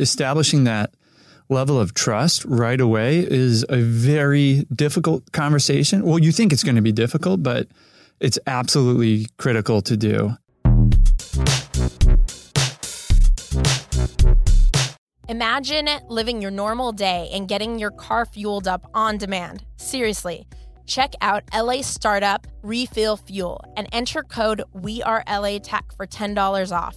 establishing that level of trust right away is a very difficult conversation. Well, you think it's going to be difficult, but it's absolutely critical to do. Imagine living your normal day and getting your car fueled up on demand. Seriously, check out LA Startup Refill Fuel and enter code WeAreLATech for $10 off.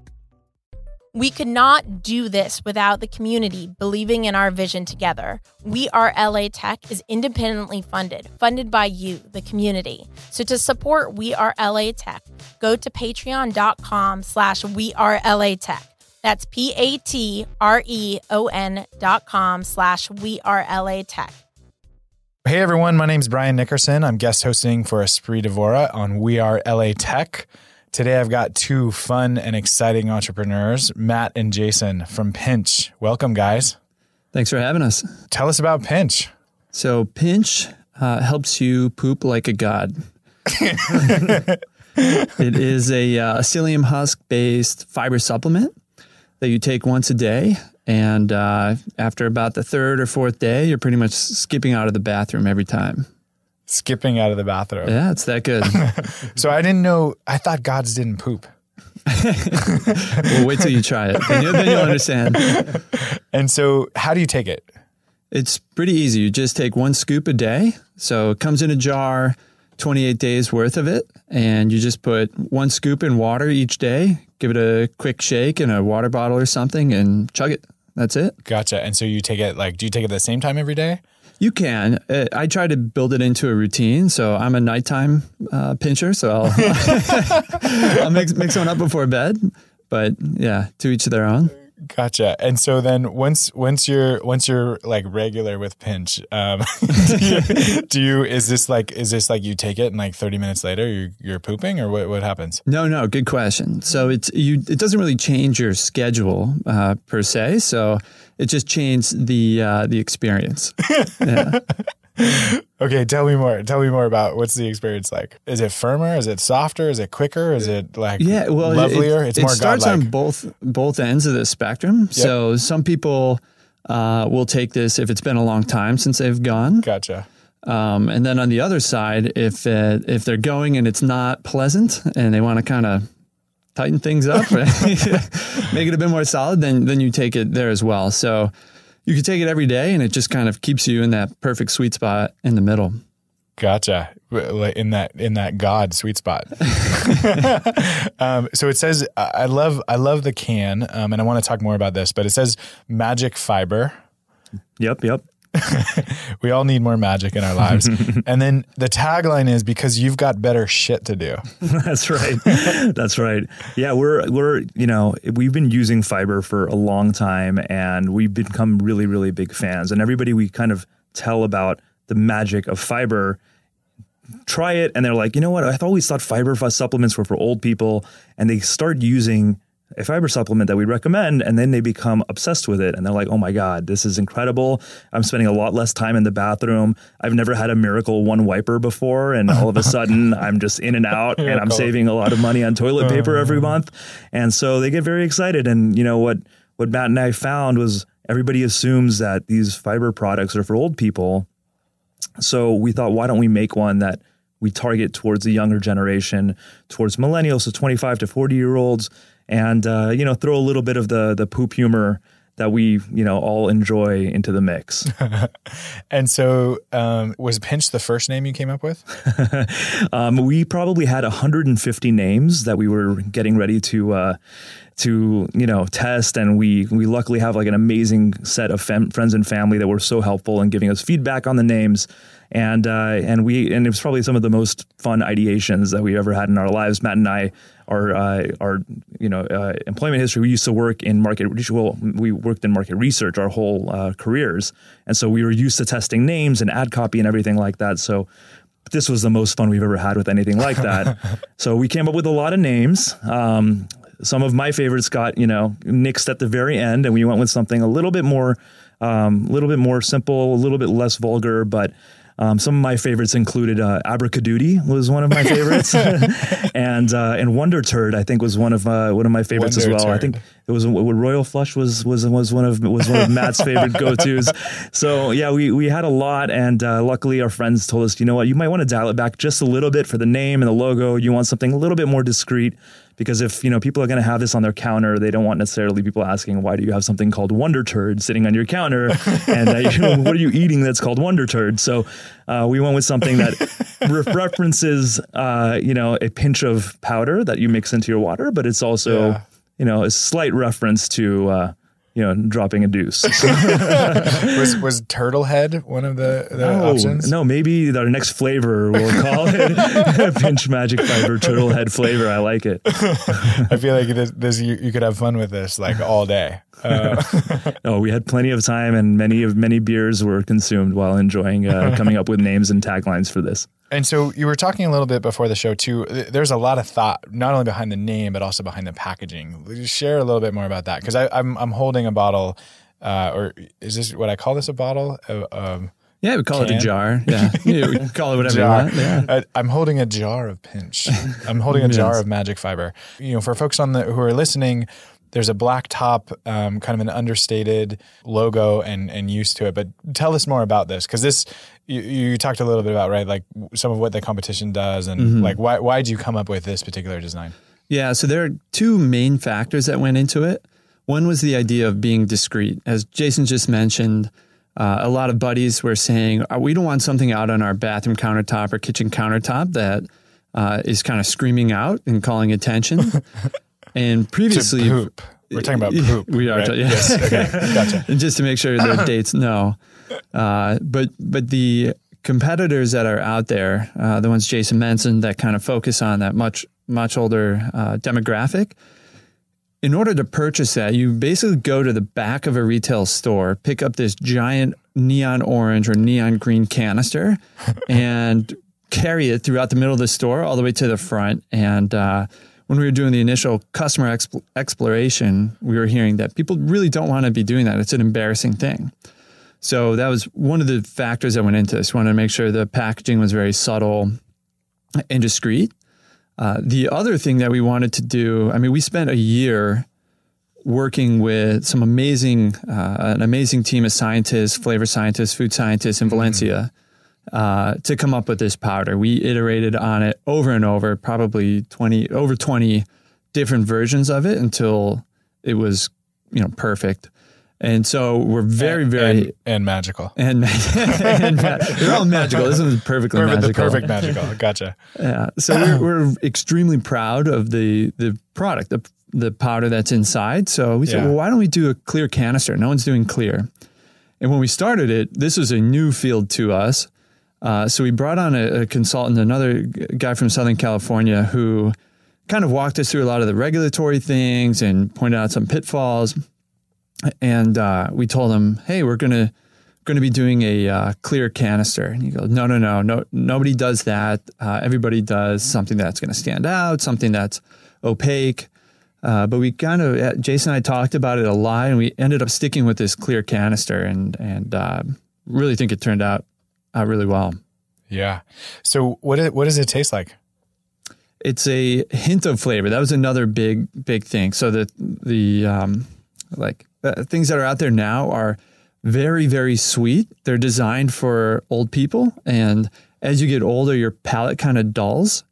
We could not do this without the community believing in our vision together. We Are LA Tech is independently funded, funded by you, the community. So to support We Are LA Tech, go to patreon.com slash We Are LA Tech. That's P-A-T-R-E-O-N dot com slash We Are LA Tech. Hey everyone, my name is Brian Nickerson. I'm guest hosting for Espree Devora on We Are LA Tech. Today I've got two fun and exciting entrepreneurs, Matt and Jason from Pinch. Welcome, guys. Thanks for having us. Tell us about Pinch. So, Pinch uh, helps you poop like a god. it is a uh, psyllium husk based fiber supplement that you take once a day. And uh, after about the third or fourth day, you're pretty much skipping out of the bathroom every time. Skipping out of the bathroom. Yeah, it's that good. so I didn't know, I thought gods didn't poop. well, wait till you try it. Then, you, then you'll understand. And so, how do you take it? It's pretty easy. You just take one scoop a day. So it comes in a jar, 28 days worth of it. And you just put one scoop in water each day, give it a quick shake in a water bottle or something, and chug it. That's it. Gotcha. And so you take it like, do you take it the same time every day? You can. Uh, I try to build it into a routine. So I'm a nighttime uh, pincher. So I'll, I'll mix, mix one up before bed. But yeah, to each their own. Gotcha. And so then once once you're once you're like regular with pinch, um, do, you, do, you, is this like is this like you take it and like 30 minutes later you're you're pooping or what what happens? No, no, good question. So it's you it doesn't really change your schedule uh, per se. So it just changed the uh, the experience. Yeah. okay, tell me more. Tell me more about what's the experience like. Is it firmer? Is it softer? Is it quicker? Is it like yeah, well, lovelier? It, it's it more starts godlike. on both both ends of the spectrum. Yep. So some people uh, will take this if it's been a long time since they've gone. Gotcha. Um, and then on the other side, if uh, if they're going and it's not pleasant and they want to kind of tighten things up, make it a bit more solid, then then you take it there as well. So you can take it every day and it just kind of keeps you in that perfect sweet spot in the middle. Gotcha. In that in that God sweet spot. um, so it says I love I love the can, um, and I want to talk more about this, but it says magic fiber. Yep, yep. we all need more magic in our lives. and then the tagline is because you've got better shit to do. That's right. That's right. Yeah, we're we're you know, we've been using fiber for a long time and we've become really really big fans. And everybody we kind of tell about the magic of fiber try it and they're like, "You know what? I always thought fiber supplements were for old people." And they start using a fiber supplement that we recommend and then they become obsessed with it and they're like oh my god this is incredible. I'm spending a lot less time in the bathroom. I've never had a miracle one wiper before and all of a sudden i'm just in and out and i'm saving a lot of money on toilet paper every uh. month. And so they get very excited and you know what what matt and i found was everybody assumes that these fiber products are for old people. So we thought why don't we make one that we target towards the younger generation towards millennials so 25 to 40 year olds and uh, you know throw a little bit of the the poop humor that we you know all enjoy into the mix. and so, um, was Pinch the first name you came up with? um, we probably had 150 names that we were getting ready to. Uh, to you know test and we we luckily have like an amazing set of fam- friends and family that were so helpful in giving us feedback on the names and uh, and we and it was probably some of the most fun ideations that we ever had in our lives. Matt and I, our uh, our you know uh, employment history, we used to work in market. Well, we worked in market research our whole uh, careers, and so we were used to testing names and ad copy and everything like that. So this was the most fun we've ever had with anything like that. so we came up with a lot of names. Um, some of my favorites got you know nixed at the very end, and we went with something a little bit more, um, a little bit more simple, a little bit less vulgar, but. Um, some of my favorites included uh, Abracadoodie was one of my favorites, and uh, and Wonder Turd I think was one of uh, one of my favorites Wonder as well. I think it was Royal Flush was was was one of was one of Matt's favorite go tos. So yeah, we we had a lot, and uh, luckily our friends told us, you know what, you might want to dial it back just a little bit for the name and the logo. You want something a little bit more discreet because if you know people are going to have this on their counter, they don't want necessarily people asking why do you have something called Wonder Turd sitting on your counter, and uh, you know, what are you eating that's called Wonder Turd? So uh, we went with something that re- references uh, you know a pinch of powder that you mix into your water, but it's also Yeah. you know a slight reference to uh, you know dropping a deuce. was was turtle head one of the, the Oh, options? no, maybe our next flavor we'll call it pinch magic fiber turtle head flavor. I like it. I feel like this, this you, you could have fun with this like all day. Uh, No, we had plenty of time, and many of many beers were consumed while enjoying uh, coming up with names and taglines for this. And so you were talking a little bit before the show too. There's a lot of thought not only behind the name but also behind the packaging. You share a little bit more about that? Because I'm I'm holding a bottle, uh, or is this what I call this a bottle? Uh, um, Yeah, we call it a jar. Yeah, yeah we call it whatever jar. you want. Yeah. I, I'm holding a jar of pinch. I'm holding a jar of magic fiber. You know, for folks on the who are listening, there's a black top, um, kind of an understated logo and and use to it. But tell us more about this because this you, you talked a little bit about right, like some of what the competition does and Mm-hmm. like why why did you come up with this particular design? Yeah, so there are two main factors that went into it. One was the idea of being discreet. As Jason just mentioned, uh, a lot of buddies were saying, "Uh, we don't want something out on our bathroom countertop or kitchen countertop that uh, is kind of screaming out and calling attention. and previously, poop. We're talking about poop. We are right? ta- yeah. Yes. Okay. Gotcha. and just to make sure their dates no. Uh, but but the competitors that are out there, uh, the ones Jason mentioned that kind of focus on that much much older uh, demographic. In order to purchase that, you basically go to the back of a retail store, pick up this giant neon orange or neon green canister, and carry it throughout the middle of the store all the way to the front. And uh, when we were doing the initial customer exp- exploration, we were hearing that people really don't want to be doing that. It's an embarrassing thing. So that was one of the factors that went into this. We wanted to make sure the packaging was very subtle and discreet. Uh, the other thing that we wanted to do, I mean, we spent a year working with some amazing, uh, an amazing team of scientists, flavor scientists, food scientists in Valencia uh, to come up with this powder. We iterated on it over and over, probably 20, over 20 different versions of it until it was, you know, perfect. And so we're very, very, and, and magical. and, and, they're all magical. This one's perfectly Perfect, the magical. perfect magical. Gotcha. Yeah. So we're, we're extremely proud of the the product, the the powder that's inside. So we said, well, why don't we do a clear canister? No one's doing clear. And when we started it, this was a new field to us. Uh, so we brought on a, a consultant, another guy from Southern California, who kind of walked us through a lot of the regulatory things and pointed out some pitfalls. And uh, we told him, "Hey, we're gonna going to be doing a uh, clear canister." And he goes, "No, no, no, no. Nobody does that. Uh, everybody does something that's going to stand out, something that's opaque." Uh, but we kind of, uh, Jason and I talked about it a lot, and we ended up sticking with this clear canister, and and uh, really think it turned out out really well. Yeah. So what is, what does it taste like? It's a hint of flavor. That was another big big thing. So the the um, like uh, things that are out there now are very very sweet. They're designed for old people, and as you get older, your palate kind of dulls.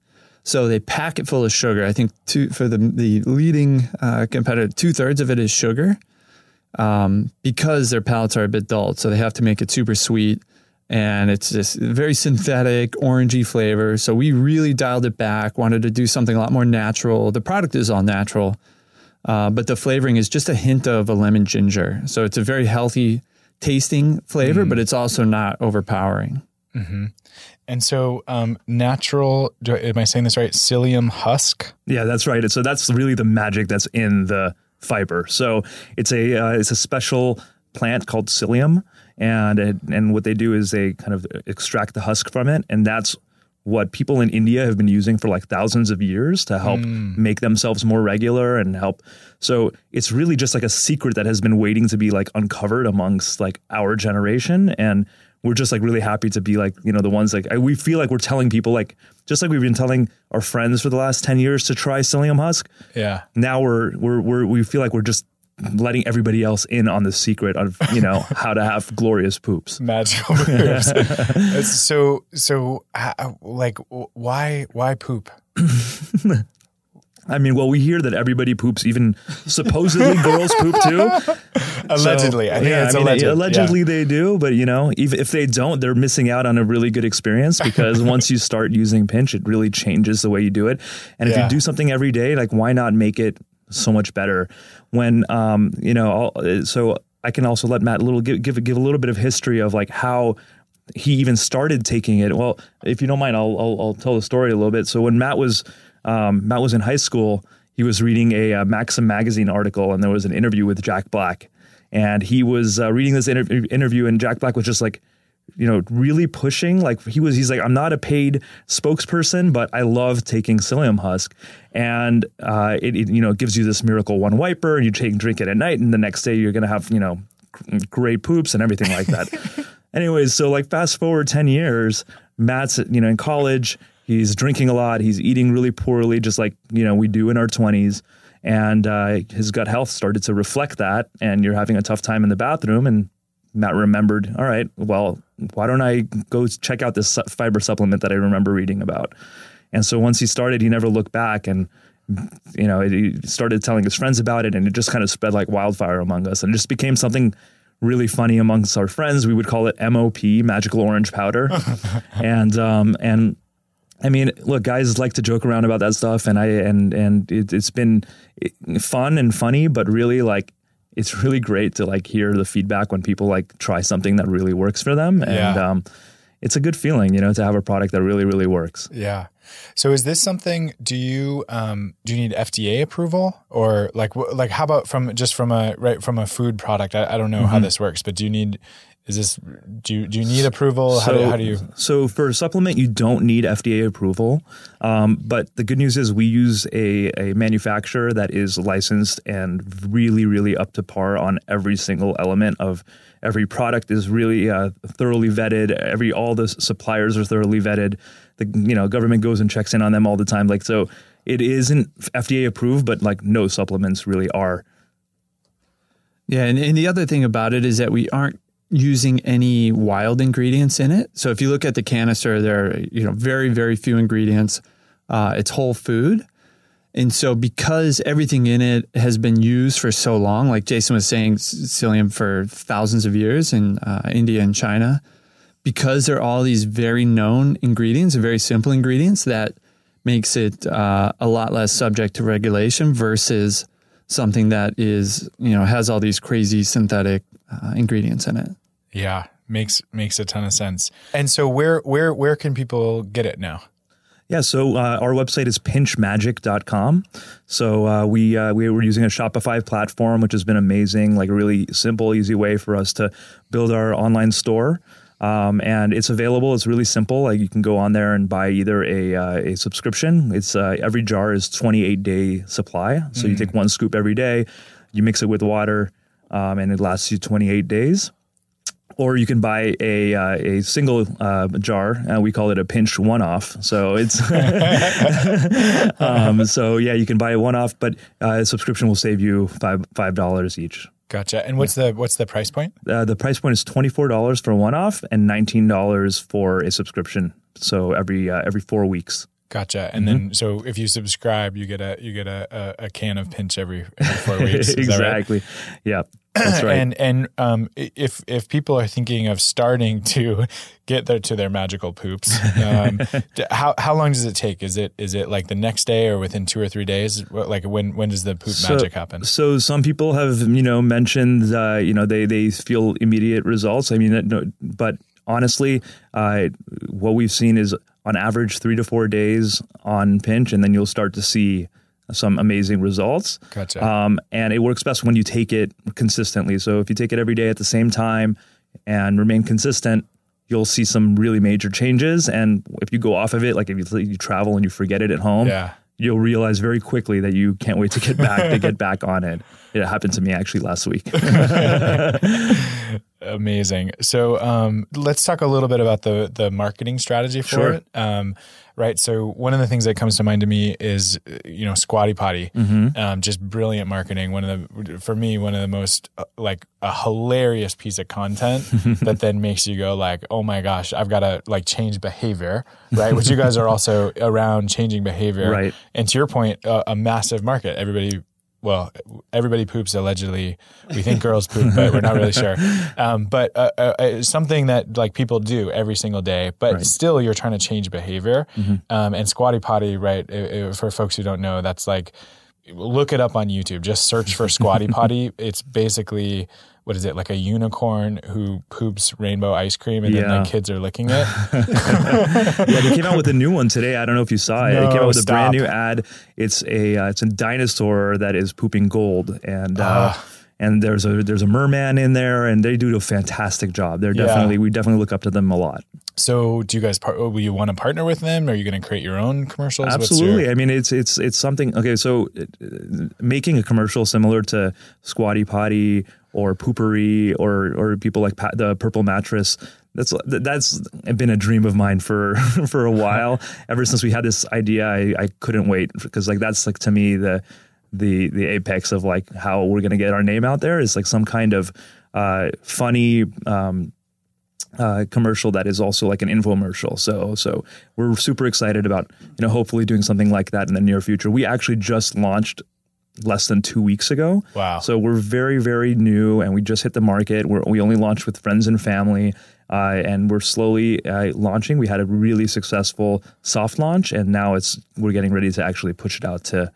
So they pack it full of sugar. I think two, for the the leading uh, competitor, two thirds of it is sugar, um, because their palates are a bit dulled. So they have to make it super sweet, and it's just very synthetic, orangey flavor. So we really dialed it back. Wanted to do something a lot more natural. The product is all natural, uh, but the flavoring is just a hint of a lemon ginger. So it's a very healthy tasting flavor, but it's also not overpowering. And so, um, natural. Do, am I saying this right? Psyllium husk. Yeah, that's right. So that's really the magic that's in the fiber. So it's a uh, it's a special plant called psyllium, and it, and what they do is they kind of extract the husk from it, and that's what people in India have been using for like thousands of years to help hmm. make themselves more regular and help. So it's really just like a secret that has been waiting to be like uncovered amongst like our generation. And we're just like really happy to be like, you know, the ones like, I, we feel like we're telling people like, just like we've been telling our friends for the last 10 years to try psyllium husk. Yeah. Now we're, we're, we're, we feel like we're just letting everybody else in on the secret of, you know, how to have glorious poops. Magical. It's so so uh, like why why poop? I mean, well, we hear that everybody poops, even supposedly girls poop too. Allegedly, I think yeah, it's I mean, alleged. allegedly they do, but you know, even if they don't, they're missing out on a really good experience because once you start using pinch, it really changes the way you do it. And if Yeah. you do something every day, like why not make it so much better? When um, you know, I'll, so I can also let Matt a little give give give a little bit of history of like how he even started taking it. Well, if you don't mind, I'll I'll, I'll tell the story a little bit. So when Matt was um, Matt was in high school, he was reading a uh, Maxim magazine article, and there was an interview with Jack Black, and he was uh, reading this inter- interview, and Jack Black was just like. You know, really pushing. Like he was, he's like, I'm not a paid spokesperson, but I love taking psyllium husk, and uh, it, it, you know, gives you this miracle one wiper, and you take drink it at night, and the next day you're gonna have, you know, great poops and everything like that. Anyways, so like fast forward 10 years, Matt's, you know, in college, he's drinking a lot, he's eating really poorly, just like, you know, we do in our 20s. And uh, his gut health started to reflect that. And you're having a tough time in the bathroom. And Matt remembered, all right, well, why don't I go check out this fiber supplement that I remember reading about? And so once he started, he never looked back. And you know, he started telling his friends about it, and it just kind of spread like wildfire among us, and it just became something really funny amongst our friends. We would call it MOP, magical orange powder, and um, and I mean, look, guys like to joke around about that stuff, and I and and it, it's been fun and funny, but really like it's really great to like hear the feedback when people like try something that really works for them, and Yeah. um, it's a good feeling, you know, to have a product that really really works. Yeah. So is this something? Do you um, do you need FDA approval or like like how about from just from a right from a food product? I, I don't know Mm-hmm. how this works, but do you need is this do you, do you need approval? how, do, how do you? So for a supplement, you don't need FDA approval. Um, but the good news is we use a, a manufacturer that is licensed and really, really up to par on every single element of every product is really uh, thoroughly vetted. Every all the suppliers are thoroughly vetted. The you know government goes and checks in on them all the time. Like so, it isn't FDA approved, but like no supplements really are. Yeah, and, and the other thing about it is that we aren't using any wild ingredients in it. So if you look at the canister, there are you know very very few ingredients. Uh, it's whole food, and so because everything in it has been used for so long, like Jason was saying, psyllium for thousands of years in uh, India and China, because there are all these very known ingredients, very simple ingredients that makes it uh, a lot less subject to regulation versus something that is you know has all these crazy synthetic uh, ingredients in it. Yeah, makes makes a ton of sense. And so where where where can people get it now? Yeah, so uh, our website is pinchmagic.com. So uh, we uh, we were using a Shopify platform, which has been amazing, like a really simple, easy way for us to build our online store. Um, and it's available. It's really simple. Like you can go on there and buy either a uh, a subscription. It's uh, every jar is 28 day supply. So you take one scoop every day, you mix it with water, um, and it lasts you 28 days or you can buy a uh, a single uh, jar. Uh, we call it a pinch one off. So it's um, so yeah, you can buy a one off, but uh, a subscription will save you five five dollars each. Gotcha. And what's the what's the price point? Uh, the price point is twenty four dollars for one off and nineteen dollars for a subscription. So every uh, every four weeks. Gotcha. And then so if you subscribe, you get a you get a, a, a can of pinch every, every four weeks. That right? exactly. Yeah, that's right. And and um, if if people are thinking of starting to get their to their magical poops, um, how how long does it take? Is it is it like the next day or within two or three days? Like when when does the poop magic happen? So some people have, you know, mentioned, uh, you know, they they feel immediate results. I mean, no, but honestly, uh, what we've seen is on average three to four days on pinch, and then you'll start to see some amazing results. Gotcha. Um, and it works best when you take it consistently. So if you take it every day at the same time and remain consistent, you'll see some really major changes. And if you go off of it, like if you, you travel and you forget it at home, Yeah. you'll realize very quickly that you can't wait to get back to get back on it. It happened to me actually last week. Amazing. So um, let's talk a little bit about the the marketing strategy for Sure. it. Um, right. So one of the things that comes to mind to me is uh, you know Squatty Potty. Mm-hmm. Um, just brilliant marketing. One of the for me one of the most uh, like a hilarious piece of content that then makes you go like, oh my gosh, I've got to like change behavior. Right. Which you guys are also around changing behavior. Right. And to your point, a, a massive market. Everybody well, everybody poops allegedly. We think girls poop, but we're not really sure. Um, but uh, uh, something that like people do every single day, but still you're trying to change behavior. Um, and squatty potty, right? uh, uh, for folks who don't know, that's like look it up on YouTube. Just search for squatty potty. It's basically what is it like a unicorn who poops rainbow ice cream and then the kids are licking it. yeah, they came out with a new one today. I don't know if you saw it. they came out with a brand new ad. It's a uh, it's a dinosaur that is pooping gold, and uh, Ah. and there's a there's a merman in there, and they do a fantastic job. They're Yeah. definitely we definitely look up to them a lot. So do you guys par- will you want to partner with them? Are you going to create your own commercials? What's your- Absolutely. I mean, it's it's it's something. Okay, so uh, making a commercial similar to Squatty Potty or Poo-Pourri or or people like pa- the Purple Mattress. That's that's been a dream of mine for for a while. Ever since we had this idea, I, I couldn't wait because like that's like to me the the the apex of like how we're gonna get our name out there is like some kind of uh, funny. Um, uh, commercial that is also like an infomercial. So so we're super excited about you know hopefully doing something like that in the near future. We actually just launched less than two weeks ago. Wow. So we're very very new and we just hit the market. We're, we only launched with friends and family. Uh, and we're slowly uh, launching. We had a really successful soft launch, and now it's we're getting ready to actually push it out to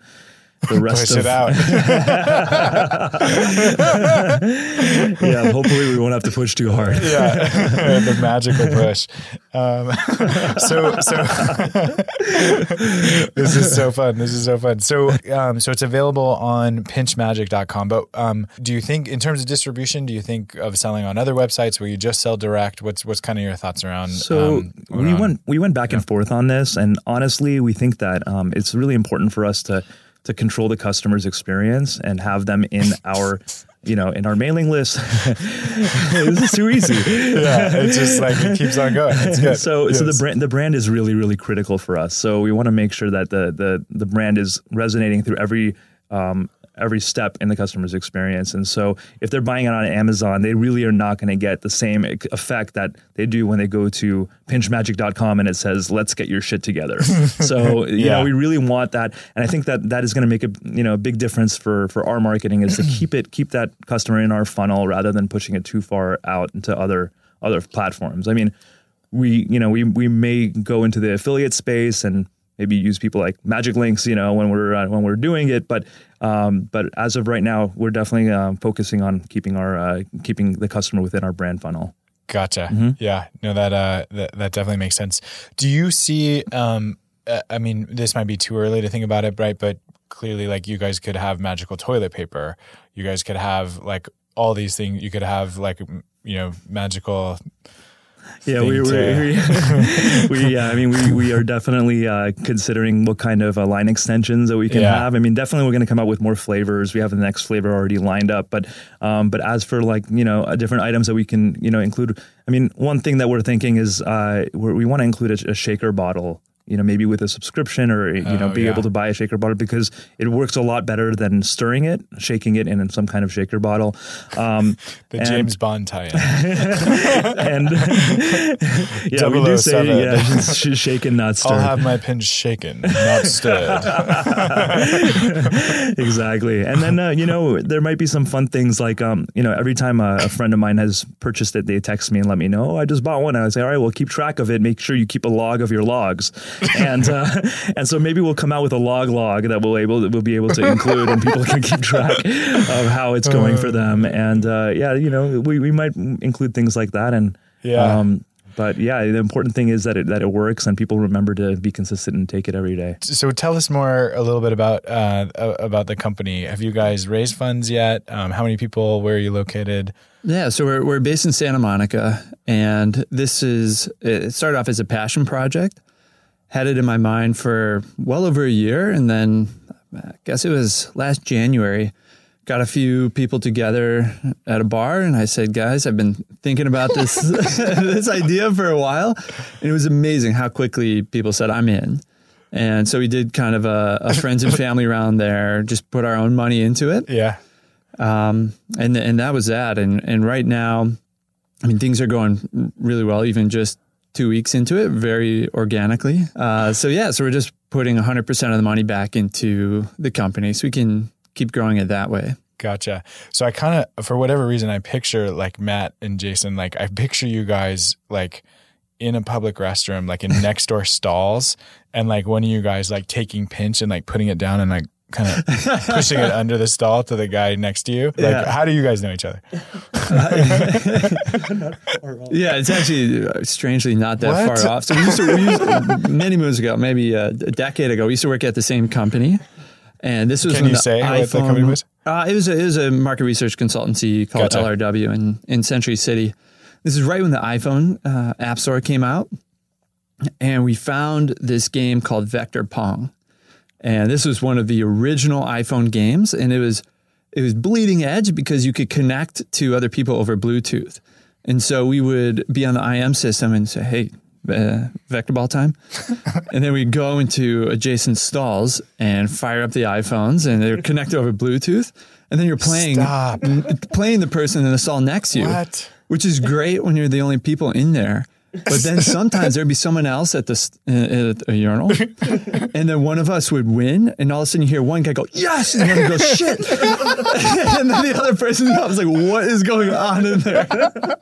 the rest Push of it out. yeah. Hopefully, we won't have to push too hard. yeah, the magical push. Um, so, so this is so fun. This is so fun. So, um, so it's available on pinchmagic.com. But um, do you think, in terms of distribution, do you think of selling on other websites? where you just sell direct? What's what's kind of your thoughts around? So um, we around- went we went back and forth on this, and honestly, we think that um, it's really important for us to to control the customer's experience and have them in our you know in our mailing list. this is too easy. Yeah, it's just like it keeps on going. It's good. So, so the brand the brand is really really critical for us. So we want to make sure that the the the brand is resonating through every um, every step in the customer's experience. And so if they're buying it on Amazon, they really are not going to get the same effect that they do when they go to pinchmagic.com and it says let's get your shit together. so you Yeah. know we really want that and I think that that is going to make a you know a big difference for for our marketing is to keep it keep that customer in our funnel rather than pushing it too far out into other other platforms. I mean, we you know we we may go into the affiliate space and maybe use people like magic links you know when we're uh, when we're doing it but um, but as of right now we're definitely uh, focusing on keeping our uh, keeping the customer within our brand funnel Gotcha. Mm-hmm. Yeah. No, that, uh, that that definitely makes sense. Do you see? Um, uh, I mean, this might be too early to think about it, right? But clearly, like you guys could have magical toilet paper. You guys could have like all these things. You could have like you know magical. Yeah, we, we, to- we, we yeah, I mean, we, we are definitely uh, considering what kind of uh, line extensions that we can Yeah. have. I mean, definitely we're going to come out with more flavors. We have the next flavor already lined up, but um, but as for like you know uh, different items that we can you know include, I mean, one thing that we're thinking is uh, we're, we want to include a, a shaker bottle. You know, maybe with a subscription, or you know, Oh, be yeah. able to buy a shaker bottle because it works a lot better than stirring it, shaking it in some kind of shaker bottle. Um, The and- James Bond tie-in. and yeah, we do say 007. yeah, sh- shaken, not I'll have my pins shaken, not stirred. exactly. And then uh, you know there might be some fun things like um you know every time a, a friend of mine has purchased it, they text me and let me know oh, I just bought one. And I say all right, well keep track of it. Make sure you keep a log of your logs, and uh, and so maybe we'll come out with a log log that we'll able we'll be able to include, and people can keep track of how it's going for them. And uh, yeah, you know we we might include things like that and. Yeah. Um, But yeah, the important thing is that it that it works and people remember to be consistent and take it every day. So tell us more a little bit about uh, about the company. Have you guys raised funds yet? Um, how many people? Where are you located? Yeah, so we're we're based in Santa Monica, and this is it started off as a passion project. Had it in my mind for well over a year, and then I guess it was last January got a few people together at a bar and I said, guys, I've been thinking about this this idea for a while. And it was amazing how quickly people said, I'm in. And so we did kind of a, a friends and family round there, just put our own money into it. Yeah. Um, and and that was that. And and right now, I mean, things are going really well, even just two weeks into it, very organically. Uh, so yeah, so we're just putting 100% of the money back into the company so we can keep growing it that way. Gotcha. So I kind of, for whatever reason, I picture like Matt and Jason, like I picture you guys like in a public restroom, like in next door stalls, and like one of you guys like taking pinch and like putting it down and like kind of pushing it under the stall to the guy next to you. Like, Yeah. how do you guys know each other? Yeah, it's actually uh, strangely not that What? far off. So we used to, we used, many moons ago, maybe uh, a decade ago, we used to work at the same company. And this was Can you the say what the company was? Uh, it was a, it was a market research consultancy called Gotcha. LRW in in Century City. This is right when the iPhone uh, App Store came out, and we found this game called Vector Pong, and this was one of the original iPhone games, and it was it was bleeding edge because you could connect to other people over Bluetooth, and so we would be on the IM system and say, "Hey, uh, vector ball time," and then we'd go into adjacent stalls and fire up the iPhones, and they're connected over Bluetooth, and then you're playing playing the person in the stall next to you, What? which is great when you're the only people in there. But then sometimes there'd be someone else at the s- uh, at a urinal, and then one of us would win, and all of a sudden you hear one guy go yes, and the other goes shit, and then the other person was like, "What is going on in there?"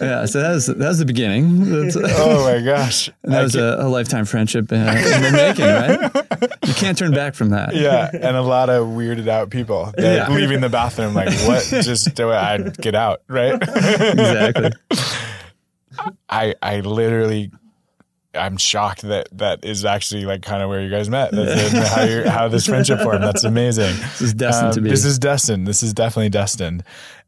yeah, so that was that was the beginning. That's, Oh my gosh. that was a, a lifetime friendship uh, in the making, right? You can't turn back from that. yeah, and a lot of weirded out people Yeah. leaving the bathroom like, what? Just do it. I'd get out, right? exactly. I I literally I'm shocked that that is actually like kind of where you guys met. That's how you how this friendship formed. That's amazing. This is destined to um, be. This is destined. This is definitely destined.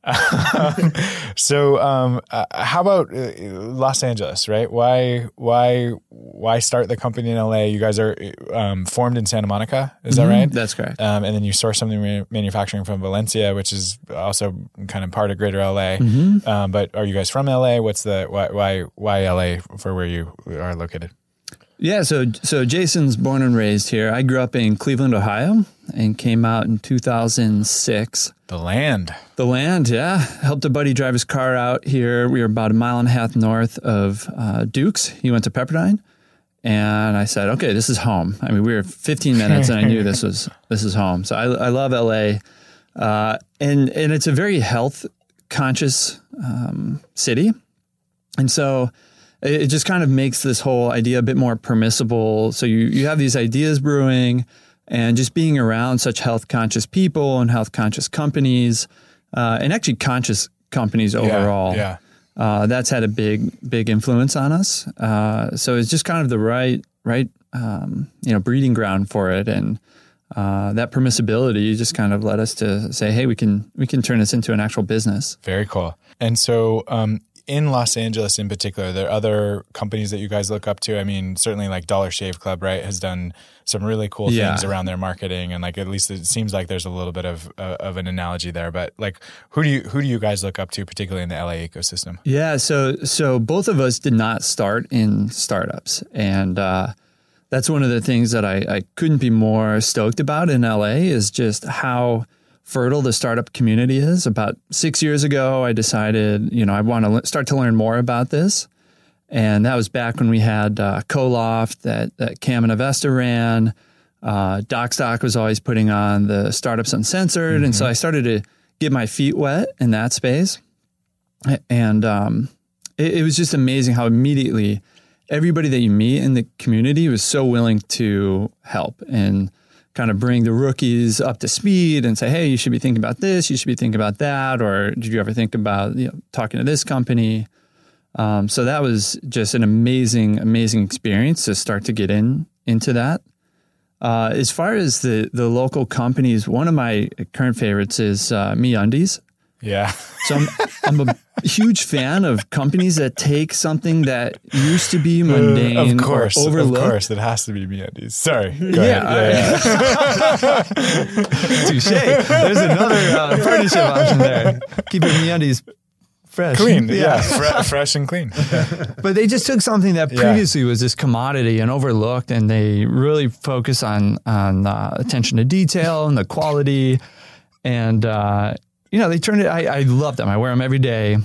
So, um, uh, how about uh, Los Angeles? Right? Why why why start the company in LA? You guys are um, formed in Santa Monica. Is that right? That's correct. Um, and then you source something ma- manufacturing from Valencia, which is also kind of part of Greater LA. Mm-hmm. Um, but are you guys from LA? What's the why why why LA for where you are located? Yeah, so so Jason's born and raised here. I grew up in Cleveland, Ohio, and came out in 2006. The land. The land, yeah, helped a buddy drive his car out here. We were about a mile and a half north of uh, Dukes. He went to Pepperdine, and I said, "Okay, this is home." I mean, we were 15 minutes, and I knew this was this is home. So I, I love LA, uh, and and it's a very health conscious um, city, and so it it just kind of makes this whole idea a bit more permissible. So you you have these ideas brewing, and just being around such health conscious people and health conscious companies, uh, and actually conscious companies overall. Yeah. Uh, that's had a big big influence on us. Uh, so it's just kind of the right right um, you know breeding ground for it, and uh, that permissibility just kind of led us to say, hey, we can we can turn this into an actual business. Very cool. And so, um, in Los Angeles in particular, there are other companies that you guys look up to. I mean, certainly like Dollar Shave Club, right, has done some really cool Yeah. things around their marketing, and like at least it seems like there's a little bit of uh, of an analogy there. But like, who do you who do you guys look up to, particularly in the LA ecosystem? Yeah, so so both of us did not start in startups, and uh, that's one of the things that I, I couldn't be more stoked about in LA is just how fertile the startup community is. About six years ago, I decided you know I want to le- start to learn more about this, and that was back when we had uh, Coloft that that Cam and Avesta ran. Uh, Docstoc was always putting on the startups uncensored, and so I started to get my feet wet in that space. And um, it, it was just amazing how immediately everybody that you meet in the community was so willing to help. And kind of bring the rookies up to speed and say, "Hey, you should be thinking about this. You should be thinking about that." Or did you ever think about you know talking to this company? Um, so that was just an amazing, amazing experience to start to get in into that. Uh, as far as the the local companies, one of my current favorites is uh, MeUndies. Yeah. So I'm, I'm a huge fan of companies that take something that used to be mundane, Uh, of course, or overlooked. of course, it has to be MeUndies. Sorry. Go Yeah, ahead. yeah, Touche. There's another uh, partnership option there. Keeping MeUndies fresh, Clean. Yeah. Fre- fresh and clean. But they just took something that Yeah. previously was this commodity and overlooked, and they really focus on on uh, attention to detail and the quality. And uh, you know, they turned it. I, I love them. I wear them every day.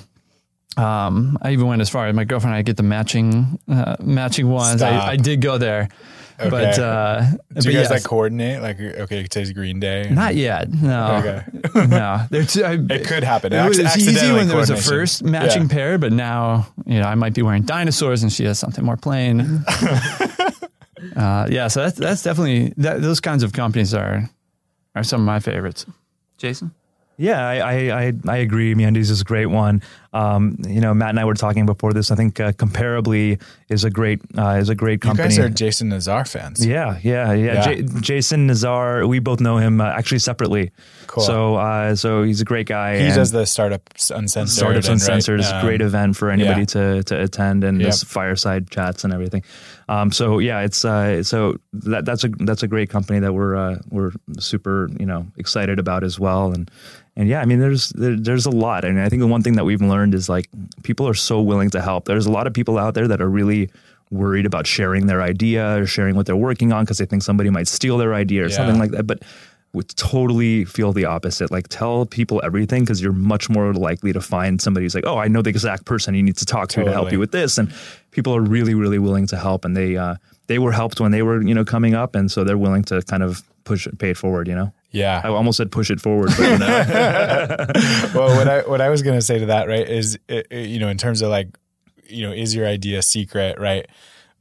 Um, I even went as far as my girlfriend and I get the matching uh, matching ones. Stop. I, I did go there, but Okay. uh, Do but you guys yes, like coordinate? Like, okay, it today's Green Day. not yet. No, Okay. no. They're too, I, It could happen. It was easy when there was a first matching Yeah. pair, but now you know I might be wearing dinosaurs and she has something more plain. uh, yeah, so that's that's definitely that, those kinds of companies are are some of my favorites. Jason, Yeah, I, I, I, agree. MeUndies is a great one. Um, you know, Matt and I were talking before this. I think uh, comparably is a great uh, is a great company. You guys are Jason Nazar fans. yeah, yeah, yeah. Yeah. J- Jason Nazar, we both know him uh, actually separately. Cool. So, uh, so he's a great guy. He does the startups uncensored. Startups and, right, Uncensored is a um, great event for anybody yeah. to to attend and Yep. this fireside chats and everything. Um, so yeah, it's uh, so that that's a that's a great company that we're uh, we're super you know excited about as well and. And yeah, I mean, there's there, there's a lot, and I think the one thing that we've learned is like people are so willing to help. There's a lot of people out there that are really worried about sharing their idea or sharing what they're working on because they think somebody might steal their idea or Yeah. something like that. But would totally feel the opposite. Like tell people everything because you're much more likely to find somebody who's like, oh, I know the exact person you need to talk to to help you with this. And people are really, really willing to help. And they uh, they were helped when they were you know coming up, and so they're willing to kind of push pay it forward. You know, Yeah. I almost said push it forward, but you know, well, what I what I was gonna say to that, right, is you know, in terms of like, you know, is your idea secret, right?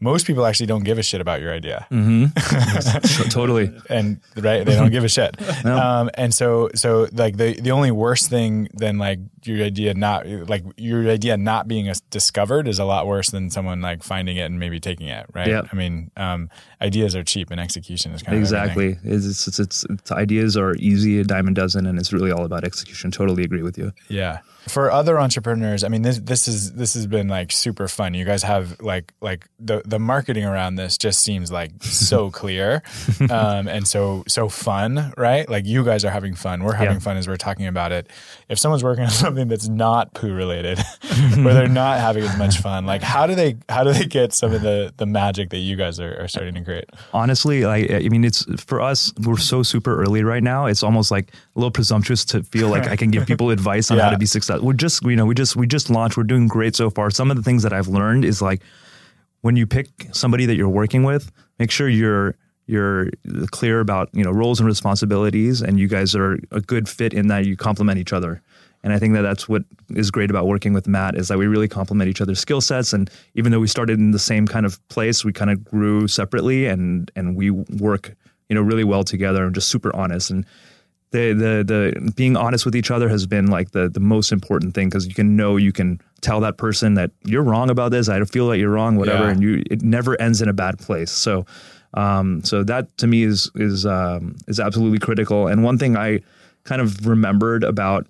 Most people actually don't give a shit about your idea, Mm-hmm. totally. and right, they don't give a shit. Um, and so, so like the the only worse thing than like your idea not like your idea not being discovered is a lot worse than someone like finding it and maybe taking it, right? Yep. I mean, um, ideas are cheap and execution is kind of. Exactly. It's, it's, it's, it's ideas are easy, a dime a dozen, and it's really all about execution. Totally agree with you. Yeah. For other entrepreneurs, I mean this this is this has been like super fun. You guys have like like the the marketing around this just seems like so clear. Um and so so fun, right? Like you guys are having fun. We're having Yeah. fun as we're talking about it. If someone's working on something that's not poo related where they're not having as much fun, like how do they how do they get some of the the magic that you guys are, are starting to create? honestly like i mean it's for us we're so super early right now it's almost like a little presumptuous to feel like i can give people advice on how to be successful we're just you know we just we just launched. We're doing great so far. Some of the things that i've learned is like when you pick somebody that you're working with make sure you're you're clear about you know roles and responsibilities and you guys are a good fit in that you complement each other. And I think that that's what is great about working with Matt is that we really complement each other's skill sets. And even though we started in the same kind of place, we kind of grew separately and and we work you know really well together. And just super honest. And the the the being honest with each other has been like the the most important thing because you can know you can tell that person that you're wrong about this. I don't feel that you're wrong, whatever, Yeah. and you it never ends in a bad place. So. Um, so that to me is is um, is absolutely critical. And one thing I kind of remembered about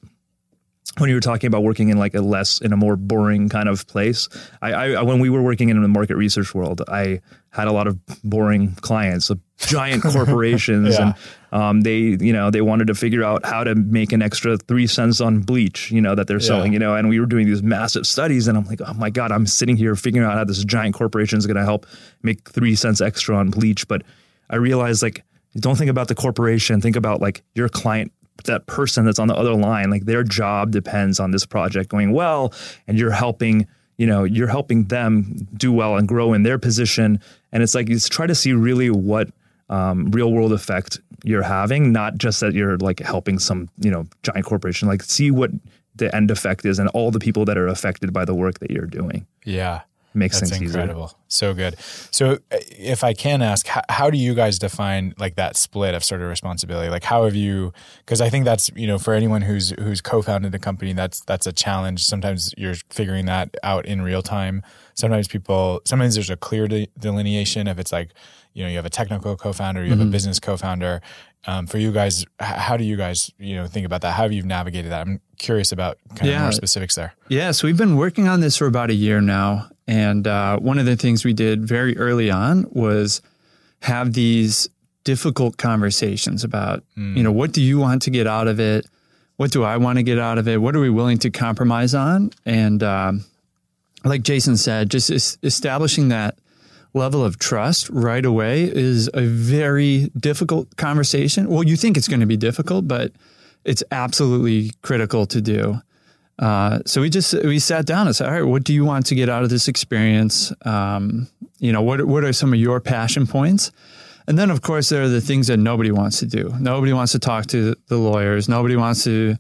when you were talking about working in like a less in a more boring kind of place I, I when we were working in the market research world i had a lot of boring clients giant corporations Yeah. and um, they you know they wanted to figure out how to make an extra three cents on bleach you know that they're selling you know and we were doing these massive studies and i'm like oh my god i'm sitting here figuring out how this giant corporation is going to help make three cents extra on bleach. But i realized like don't think about the corporation think about like your client that person that's on the other line like their job depends on this project going well and you're helping you know you're helping them do well and grow in their position. And it's like you try to see really what um, real world effect you're having not just that you're like helping some you know giant corporation like see what the end effect is and all the people that are affected by the work that you're doing Yeah. makes sense. That's things incredible. easier. So good. So, uh, if I can ask, how, how do you guys define like that split of sort of responsibility? Like, how have you? Because I think that's you know for anyone who's who's co-founded a company, that's that's a challenge. Sometimes you're figuring that out in real time. Sometimes people, sometimes there's a clear de- delineation if it's like you know you have a technical co-founder, you have Mm-hmm. a business co-founder. Um, for you guys, how do you guys you know think about that? How have you navigated that? I'm curious about kind of more specifics there. Yeah, so we've been working on this for about a year now. And uh, one of the things we did very early on was have these difficult conversations about, you know, what do you want to get out of it? What do I want to get out of it? What are we willing to compromise on? And um, like Jason said, just es- establishing that level of trust right away is a very difficult conversation. Well, you think it's going to be difficult, but it's absolutely critical to do. Uh, so we just we sat down and said, all right, what do you want to get out of this experience? Um, you know, what what are some of your passion points? And then, of course, there are the things that nobody wants to do. Nobody wants to talk to the lawyers. Nobody wants to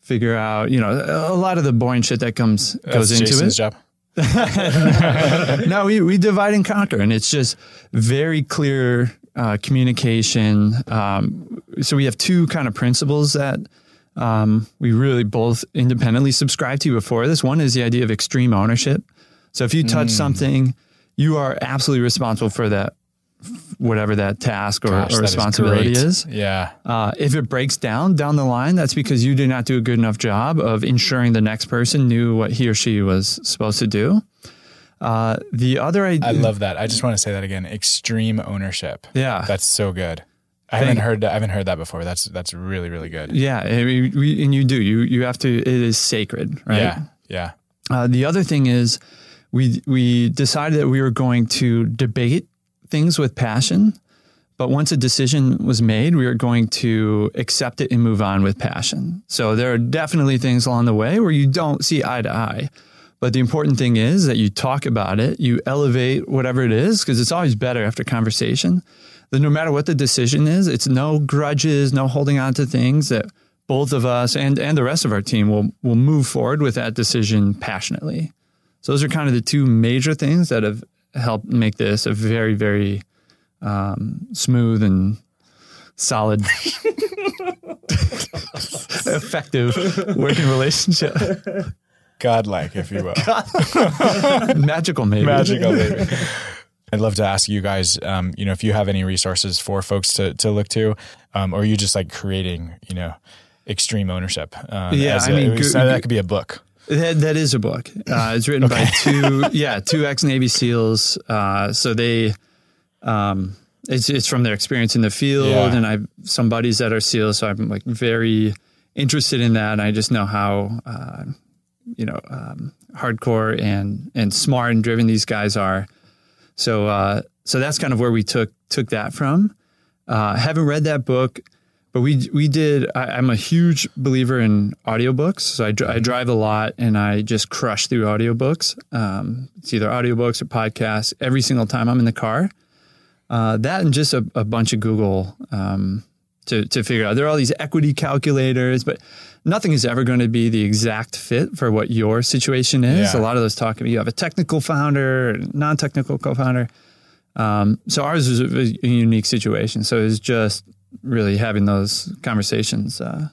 figure out, you know, a lot of the boring shit that comes goes That's into Jason's it. job. no, we, we divide and conquer, and it's just very clear uh, communication. Um, so we have two kind of principles that um, we really both independently subscribe to before this. One is the idea of extreme ownership. So if you touch something, you are absolutely responsible for that, whatever that task or, Gosh, or responsibility great. is. Yeah. Uh, if it breaks down down the line, that's because you did not do a good enough job of ensuring the next person knew what he or she was supposed to do. Uh, the other I idea, love that. I just want to say that again. Extreme ownership. yeah, That's so good. I haven't heard that. I haven't heard that before. That's that's really really good. yeah, we, and you do you you have to. It is sacred, right? Yeah. Yeah. Uh, the other thing is, we we decided that we were going to debate things with passion, but once a decision was made, we were going to accept it and move on with passion. So there are definitely things along the way where you don't see eye to eye. But the important thing is that you talk about it, you elevate whatever it is, because it's always better after conversation. That no matter what the decision is, it's no grudges, no holding on to things that both of us and, and the rest of our team will will move forward with that decision passionately. So those are kind of the two major things that have helped make this a very, very um, smooth and solid, effective working relationship. Godlike, if you will. Magical, maybe. Magical, maybe. I'd love to ask you guys, um, you know, if you have any resources for folks to to look to, um, or you just like creating, you know, extreme ownership. Um, Yeah, I mean, go- that could be a book. That, that is a book. Uh, it's written by two, yeah, two ex Navy SEALs. Uh, so they, um, it's it's from their experience in the field, Yeah. and I've some buddies that are SEALs, so I'm like very interested in that. And I just know how, uh, you know, um, hardcore and and smart and driven these guys are. So uh, so that's kind of where we took took that from. Uh, haven't read that book, but we we did. I, I'm a huge believer in audiobooks, so I, dr- I drive a lot and I just crush through audiobooks. Um, it's either audiobooks or podcasts every single time I'm in the car. Uh, that and just a, a bunch of Google um, to to figure out. There are all these equity calculators, but nothing is ever going to be the exact fit for what your situation is. Yeah. A lot of those talk about you have a technical founder, non-technical co-founder. Um, so ours is a, a unique situation. So it's just really having those conversations. Uh,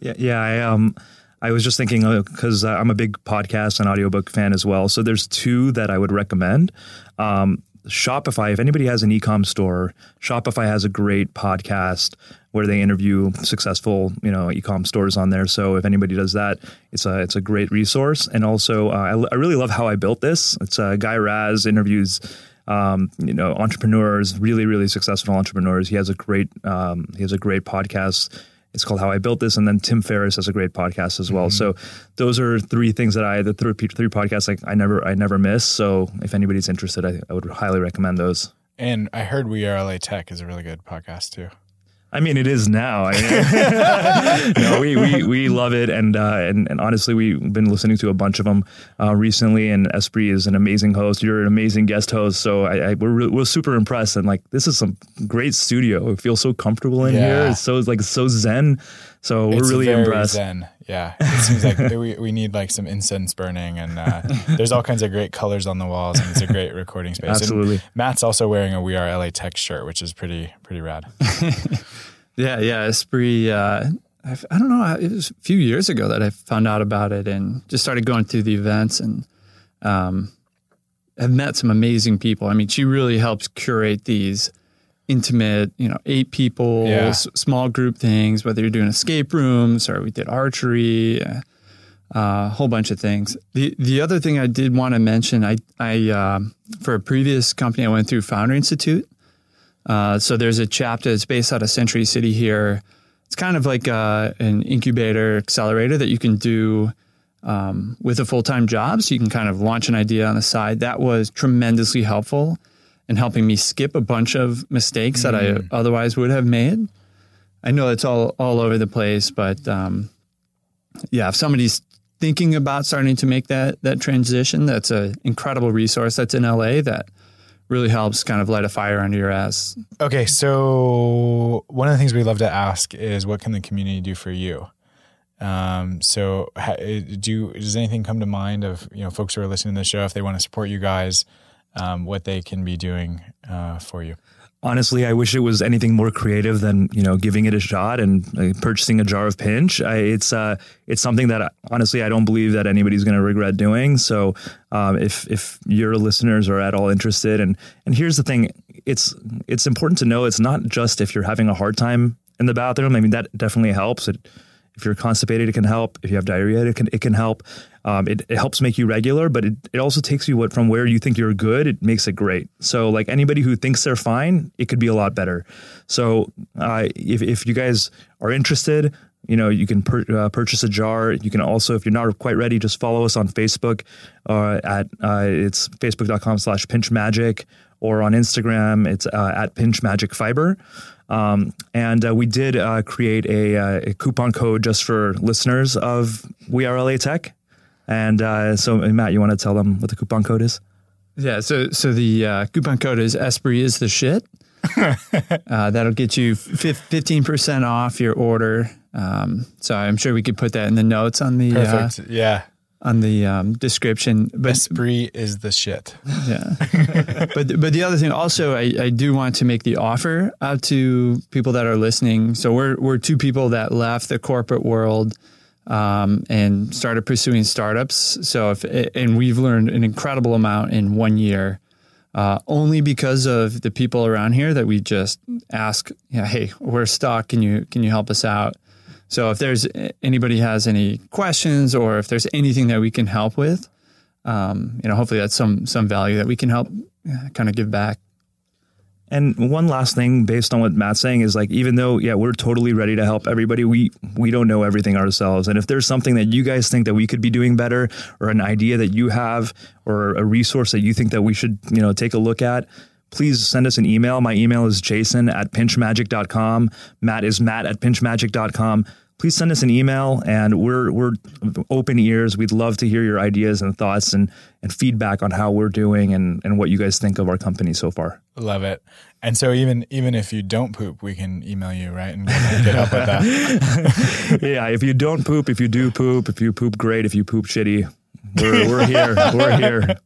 Yeah, yeah. I um, I was just thinking because I'm a big podcast and audiobook fan as well. So there's two that I would recommend. Um, Shopify. If anybody has an e-com store, Shopify has a great podcast where they interview successful, you know, e-com stores on there. So if anybody does that, it's a it's a great resource. And also, uh, I, I really love how I built this. It's uh, Guy Raz interviews. Um, you know, entrepreneurs, really, really successful entrepreneurs. He has a great, um, he has a great podcast. It's called How I Built This, and then Tim Ferriss has a great podcast as well. So those are three things that I the three, three podcasts like I never I never miss. So if anybody's interested, I, I would highly recommend those. And I heard We Are LA Tech is a really good podcast too. I mean, it is now. I mean, no, we, we we love it, and uh, and and honestly, we've been listening to a bunch of them uh, recently. And Espree is an amazing host. You're an amazing guest host. So I, I we're re- we're super impressed, and like this is some great studio. It feels so comfortable in Yeah. here. It's so like so zen. So we're It's really very impressed. Zen. Yeah, it seems like we, we need like some incense burning, and uh, there's all kinds of great colors on the walls, and it's a great recording space. And Absolutely. Matt's also wearing a We Are LA Tech shirt, which is pretty pretty rad. Yeah, yeah. Espree. Uh, I've- I don't know. It was a few years ago that I found out about it and just started going through the events and um, have met some amazing people. I mean, she really helps curate these intimate, you know, eight people, Yeah. s- small group things. Whether you're doing escape rooms or we did archery, uh, a whole bunch of things. The the other thing I did want to mention, I I um, for a previous company I went through Founder Institute. Uh, so there's a chapter that's based out of Century City here. It's kind of like uh, an incubator accelerator that you can do um, with a full time job. So you can kind of launch an idea on the side. That was tremendously helpful in helping me skip a bunch of mistakes that I otherwise would have made. I know it's all all over the place, but um, yeah, if somebody's thinking about starting to make that that transition, that's an incredible resource that's in LA that really helps kind of light a fire under your ass. Okay, so one of the things we love to ask is, what can the community do for you? Um, so, do you, does anything come to mind of you know folks who are listening to the show if they want to support you guys, um, what they can be doing uh, for you? Honestly, I wish it was anything more creative than you know giving it a shot and uh, purchasing a jar of pinch. I, it's uh, it's something that uh, honestly I don't believe that anybody's going to regret doing. So um, if if your listeners are at all interested, and and here's the thing, it's it's important to know it's not just if you're having a hard time in the bathroom. I mean that definitely helps. It, if you're constipated, it can help. If you have diarrhea, it can it can help. Um, it, it helps make you regular, but it, it also takes you what from where you think you're good. It makes it great. So like anybody who thinks they're fine, it could be a lot better. So uh, if if you guys are interested, you know you can pur- uh, purchase a jar. You can also, if you're not quite ready, just follow us on Facebook. Uh, at uh, it's facebook.com/slash pinch magic or on Instagram, it's uh, at pinch magic fiber. Um, and uh, we did uh, create a, uh, a coupon code just for listeners of We Are LA Tech. And uh, so, Matt, you want to tell them what the coupon code is? Yeah, so so the uh, coupon code is Espree is the shit. uh, that'll get you fifteen percent off your order. Um, so I'm sure we could put that in the notes on the uh, Perfect. yeah, on the um, description. But Espree is the shit. yeah, but but the other thing also, I, I do want to make the offer out to people that are listening. So we're we're two people that left the corporate world um, and started pursuing startups. So if and we've learned an incredible amount in one year, uh, only because of the people around here that we just ask, yeah, hey, we're stuck. Can you can you help us out? So if there's anybody has any questions or if there's anything that we can help with, um, you know, hopefully that's some some value that we can help uh, kind of give back. And one last thing, based on what Matt's saying, is like even though yeah we're totally ready to help everybody, we we don't know everything ourselves. And if there's something that you guys think that we could be doing better, or an idea that you have, or a resource that you think that we should you know take a look at, please send us an email. My email is jason at pinchmagic.com. Matt is matt at pinchmagic.com. Please send us an email, and we're we're open ears. We'd love to hear your ideas and thoughts and and feedback on how we're doing and and what you guys think of our company so far. Love it. And so even even if you don't poop, we can email you, right? And get help with that. yeah, if you don't poop, if you do poop, if you poop great, if you poop shitty, we're, we're here. We're here.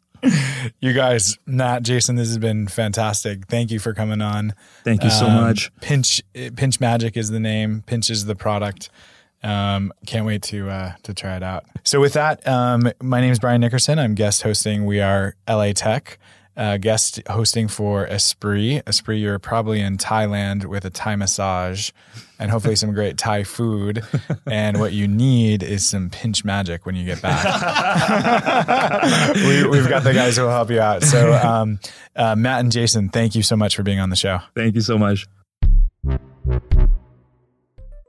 You guys, Matt, Jason, this has been fantastic. Thank you for coming on. Thank you so Um, much. Pinch Pinch Magic is the name. Pinch is the product. Um, can't wait to uh, to try it out. So with that, um, my name is Brian Nickerson. I'm guest hosting. We are LA Tech. Uh, guest hosting for Espree. Espree, you're probably in Thailand with a Thai massage and hopefully some great Thai food. And what you need is some pinch magic when you get back. we, we've got the guys who will help you out. So, um, uh, Matt and Jason, thank you so much for being on the show. Thank you so much.